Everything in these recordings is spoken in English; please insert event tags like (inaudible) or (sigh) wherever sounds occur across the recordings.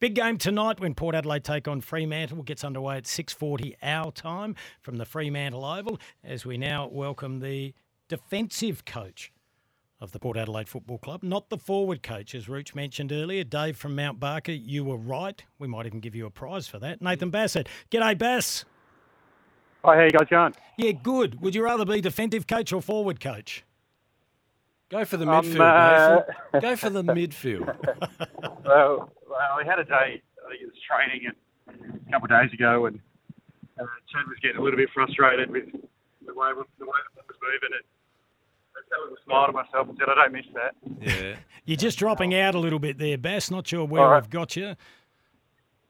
Big game tonight when Port Adelaide take on Fremantle. Gets underway at 6.40 our time from the Fremantle Oval as we now welcome the defensive coach of the Port Adelaide Football Club, not the forward coach, as Rooch mentioned earlier. Dave from Mount Barker, you were right. We might even give you a prize for that. Nathan Bassett. G'day, Bass. Hi, how you guys going? Yeah, good. Would you rather be defensive coach or forward coach? Go for the Um, midfield, uh, Nathan. Go for the (laughs) midfield. (laughs) Well, well, we had a day, I think it was training a couple of days ago, and uh, Chad was getting a little bit frustrated with the way, the way the ball was moving, and I just had a little smile to myself and said, I don't miss that. Yeah. (laughs) You're just dropping out a little bit there, Bass. Not sure where All right. I've got you.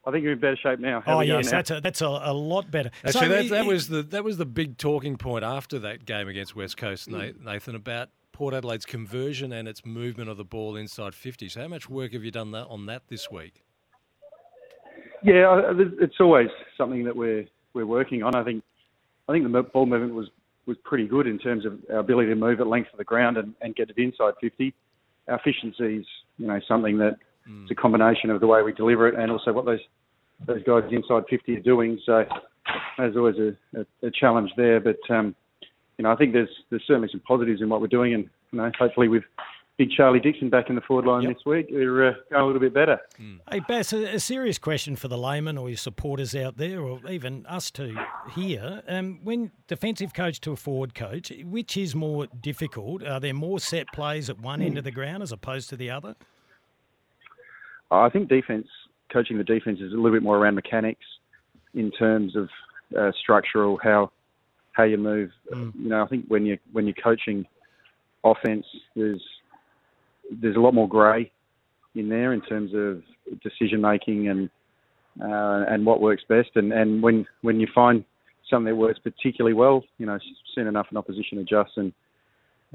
I think you're in better shape now. How Oh, we yes, now? that's a, that's a, a lot better. Actually, So, that, that i- was the that was the big talking point after that game against West Coast, Mm. Nathan, about Port Adelaide's conversion and its movement of the ball inside 50. So, how much work have you done that on that this week? Yeah, it's always something that we're we're working on. I think I think the ball movement was was pretty good in terms of our ability to move at length of the ground and, and get it inside 50. Our efficiency is, you know, something that it's a combination of the way we deliver it and also what those those guys inside 50 are doing. So there's always a, a, a challenge there, but um, you know, I think there's there's certainly some positives in what we're doing, and you know, hopefully with big Charlie Dixon back in the forward line Yep. this week, we're uh, going a little bit better. Hey, Bass, a, a serious question for the layman or your supporters out there, or even us two here. Um, when defensive coach to a forward coach, which is more difficult? Are there more set plays at one end of the ground as opposed to the other? I think defense, coaching the defense is a little bit more around mechanics in terms of uh, structural how how you move. You know, I think when you when you're coaching offense, there's there's a lot more grey in there in terms of decision making and uh, and what works best. And, and when when you find something that works particularly well, you know, soon enough an opposition adjusts. And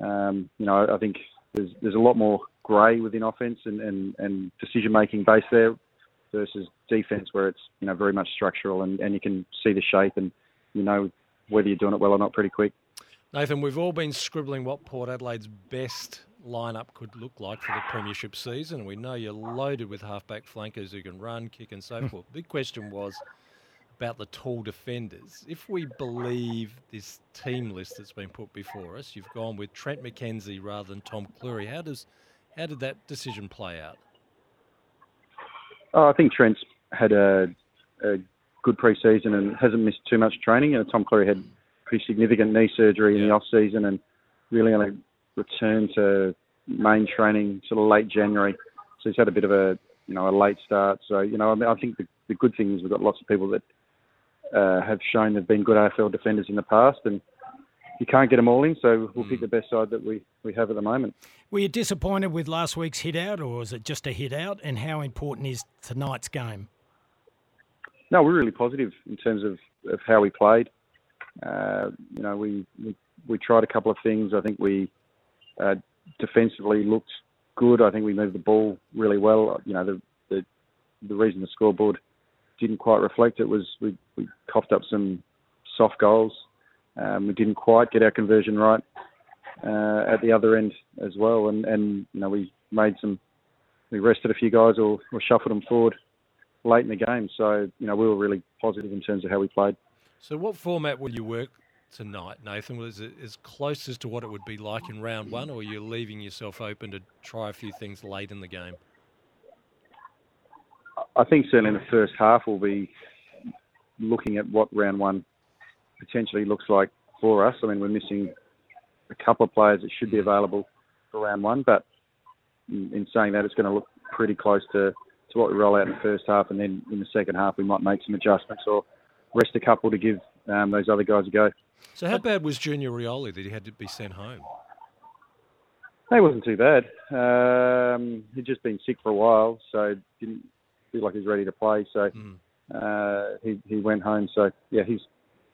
um, you know, I, I think there's there's a lot more grey within offense and, and, and decision making base there versus defense where it's you know very much structural and, and you can see the shape and you know whether you're doing it well or not pretty quick. Nathan, we've all been scribbling what Port Adelaide's best lineup could look like for the Premiership season, we know you're loaded with halfback flankers who can run, kick, and so hmm. forth. Big question was about the tall defenders. If we believe this team list that's been put before us, you've gone with Trent McKenzie rather than Tom Cleary. How does how did that decision play out? Oh, I think Trent's had a, a good pre-season and hasn't missed too much training. And Tom Cleary had pretty significant knee surgery in the off season and really only returned to main training sort of late January. So he's had a bit of a you know a late start. So you know I, mean, I think the, the good thing is we've got lots of people that uh, have shown they've been good AFL defenders in the past, and you can't get them all in. So we'll pick the best side that we, we have at the moment. Were you disappointed with last week's hit out, or was it just a hit out? And how important is tonight's game? No, we're really positive in terms of, of how we played. Uh, you know, we, we we tried a couple of things. I think we uh, defensively looked good. I think we moved the ball really well. You know, the the, the reason the scoreboard didn't quite reflect it was we, we coughed up some soft goals. Um, we didn't quite get our conversion right uh, at the other end as well, and, and you know we made some. We rested a few guys or, or shuffled them forward late in the game. So, you know, we were really positive in terms of how we played. So, what format will you work tonight, Nathan? Was it as close as to what it would be like in round one, or are you leaving yourself open to try a few things late in the game? I think certainly in the first half we'll be looking at what round one potentially looks like for us. I mean, we're missing a couple of players that should be available for round one, but in, in saying that, it's going to look pretty close to, to what we roll out in the first half, and then in the second half we might make some adjustments or rest a couple to give um, those other guys a go. So, how bad was Junior Rioli that he had to be sent home? It wasn't too bad. Um, he'd just been sick for a while, so didn't feel like he's ready to play. So mm. uh, he he went home. So yeah, he's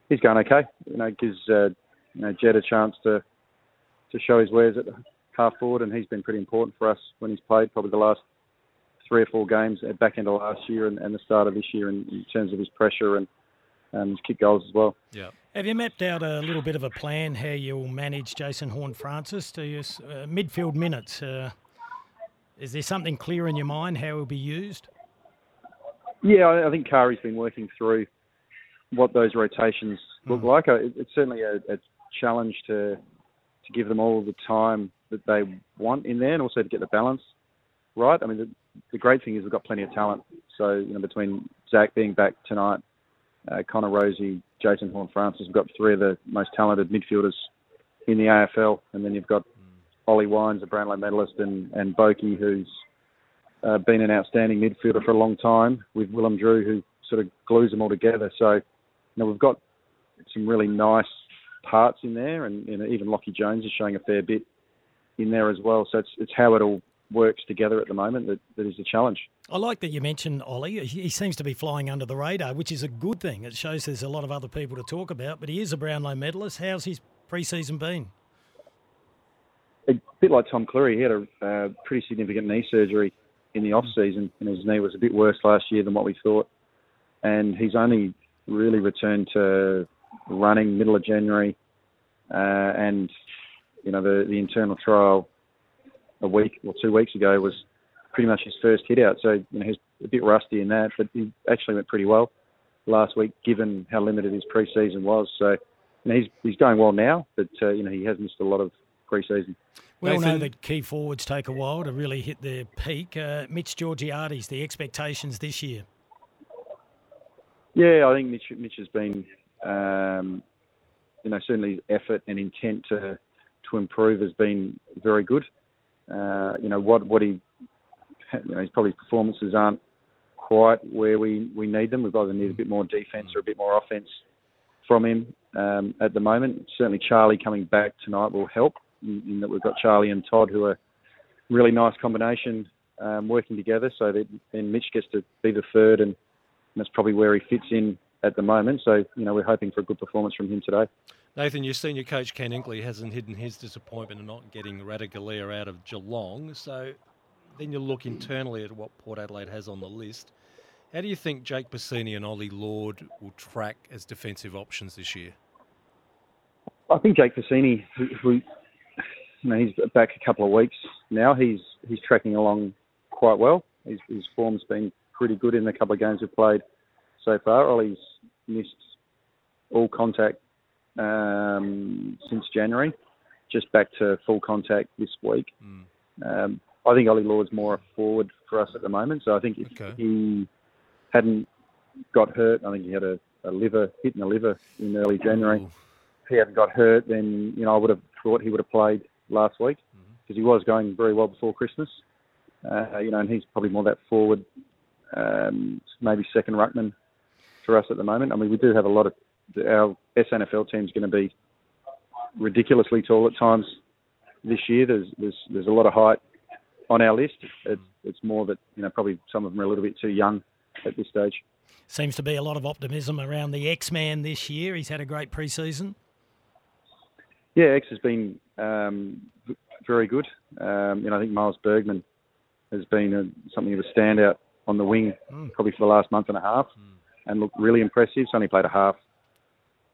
he's going okay. You know, gives uh, you know Jed a chance to to show his wares at half forward, and he's been pretty important for us when he's played. Probably the last three or four games at back end of last year and, and the start of this year in, in terms of his pressure and um, his kick goals as well. Yeah. Have you mapped out a little bit of a plan how you'll manage Jason Horne-Francis? to use uh, midfield minutes? Uh, is there something clear in your mind how he'll be used? Yeah, I, I think Kari's been working through what those rotations look mm. like. Uh, it's certainly a, a challenge to to give them all the time that they want in there, and also to get the balance right. I mean, the, great thing is we've got plenty of talent. So you know, between Zak being back tonight, uh, Connor Rozee, Jason Horne-Francis, we've got three of the most talented midfielders in the AFL, and then you've got mm. Ollie Wines, a Brownlow medalist, and and Boki, who's uh, been an outstanding midfielder for a long time, with Willem Drew, who sort of glues them all together. So you know, we've got some really nice parts in there, and you know, even Lachie Jones is showing a fair bit in there as well. So it's it's how it all works together at the moment that, that is the challenge. I like that you mentioned Ollie. He seems to be flying under the radar, which is a good thing. It shows there's a lot of other people to talk about, but he is a Brownlow medalist. How's his pre-season been? A bit like Tom Cleary, he had a uh, pretty significant knee surgery in the off season, and his knee was a bit worse last year than what we thought. And he's only really returned to running middle of January, uh, and you know the the internal trial a week or two weeks ago was pretty much his first hit out. So you know he's a bit rusty in that, but he actually went pretty well last week given how limited his preseason was. So you know, he's he's going well now, but uh, you know he has missed a lot of preseason. We all know that key forwards take a while to really hit their peak. Uh, Mitch Georgiades, the expectations this year. Yeah, I think Mitch, Mitch has been, um, you know, certainly his effort and intent to to improve has been very good. Uh, you know what what he, you know, his probably performances aren't quite where we, we need them. We've either need a bit more defence or a bit more offence from him um, at the moment. Certainly, Charlie coming back tonight will help. In, in, that we've got Charlie and Todd, who are really nice combination um, working together. So that then Mitch gets to be the third and that's probably where he fits in at the moment. So, you know, we're hoping for a good performance from him today. Nathan, your senior coach Ken Hinkley hasn't hidden his disappointment in not getting Ratugolea out of Geelong. So then you look internally at what Port Adelaide has on the list. How do you think Jake Bassini and Ollie Lord will track as defensive options this year? I think Jake Bassini, who you know, he's back a couple of weeks now. He's he's tracking along quite well. His, his form's been pretty good in the couple of games we've played so far. Ollie's missed all contact um, since January, just back to full contact this week. Mm. Um, I think Ollie Lord's more a forward for us at the moment. So I think if okay. he hadn't got hurt, I think he had a, a liver hit in the liver in early January. Ooh. If he hadn't got hurt, then you know I would have thought he would have played last week because mm-hmm. he was going very well before Christmas. Uh, you know, and he's probably more that forward um, maybe second ruckman for us at the moment. I mean, we do have a lot of our SANFL team is going to be ridiculously tall at times this year. There's there's there's a lot of height on our list. It's it's more that you know probably some of them are a little bit too young at this stage. Seems to be a lot of optimism around the X Man this year. He's had a great preseason. Yeah, X has been um, very good. Um, you know, I think Miles Bergman has been a, something of a standout on the wing mm. probably for the last month and a half, mm. and looked really impressive. He's only played a half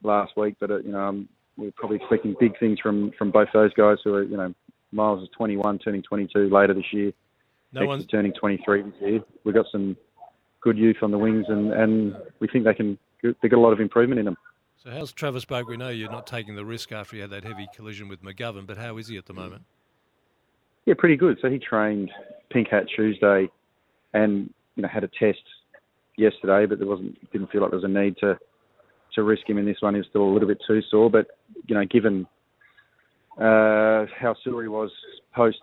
last week, but uh, you know um, we're probably expecting big things from from both those guys who are you know Miles is 21, turning 22 later this year. No one's turning 23 this year. We've got some good youth on the wings, and and we think they can they got a lot of improvement in them. So how's Travis Boak? We know you're not taking the risk after you had that heavy collision with McGovern, but how is he at the moment? Yeah, pretty good. So he trained Pink Hat Tuesday, and you know, had a test yesterday, but there wasn't didn't feel like there was a need to to risk him in this one. Was still a little bit too sore, but you know, given uh, how sore he was post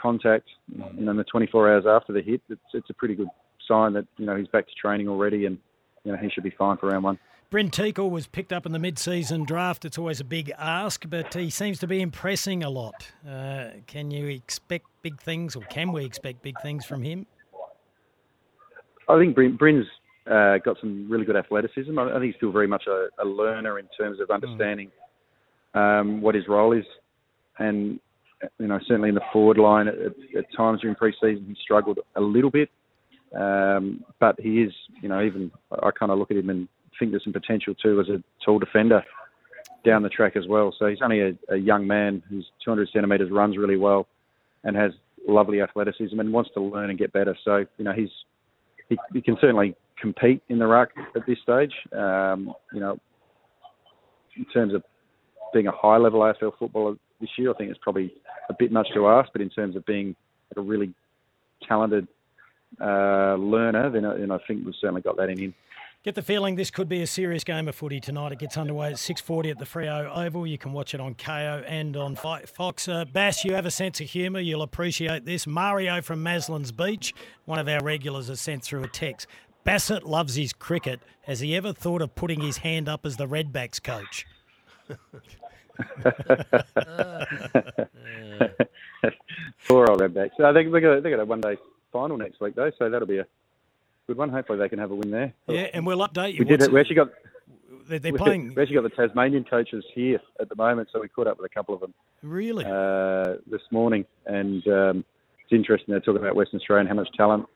contact, you know, in the 24 hours after the hit, it's it's a pretty good sign that you know he's back to training already, and you know he should be fine for round one. Brynn Teakle was picked up in the mid-season draft. It's always a big ask, but he seems to be impressing a lot. Uh, can you expect big things, or can we expect big things from him? I think Brynn, Brynn's uh, got some really good athleticism. I, I think he's still very much a, a learner in terms of understanding mm. um, what his role is, and you know certainly in the forward line at, at times during pre-season he struggled a little bit, um, but he is you know even I kind of look at him and think there's some potential too as a tall defender down the track as well. So he's only a, a young man who's 200 centimetres, runs really well, and has lovely athleticism and wants to learn and get better. So you know he's he, he can certainly compete in the ruck at this stage. Um, you know, in terms of being a high level AFL footballer this year, I think it's probably a bit much to ask. But in terms of being a really talented uh, learner, then, then I think we've certainly got that in him. Get the feeling this could be a serious game of footy tonight. It gets underway at 6.40 at the Freo Oval. You can watch it on Kayo and on Fox. Uh, Bass, you have a sense of humour. You'll appreciate this. Mario from Maslin's Beach, one of our regulars, has sent through a text. Bassett loves his cricket. Has he ever thought of putting his hand up as the Redbacks coach? (laughs) Poor old Redbacks. I think got, they've got a one day final next week, though, so that'll be a good one. Hopefully they can have a win there. Yeah, and we'll update you. We did it. We actually got. They're, they're playing. We actually got the Tasmanian coaches here at the moment, so we caught up with a couple of them. Really? Uh, this morning, and um, it's interesting. They're talking about Western Australia and how much talent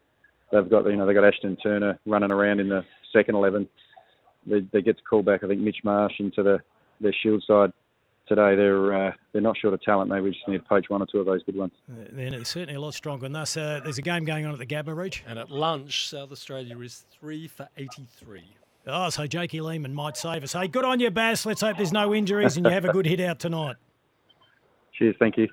they've got. You know, they got Ashton Turner running around in the second eleven. They, they get to call back, I think, Mitch Marsh into the their Shield side today. They're uh, they're not short of talent. They we just need to poach one or two of those good ones. They're certainly a lot stronger than us. Uh, there's a game going on at the Gabba Rooch. And at lunch, South Australia is three for 83. Oh, so Jakey Lehmann might save us. Hey, good on you, Bass. Let's hope there's no injuries and you have a good hit out tonight. (laughs) Cheers. Thank you.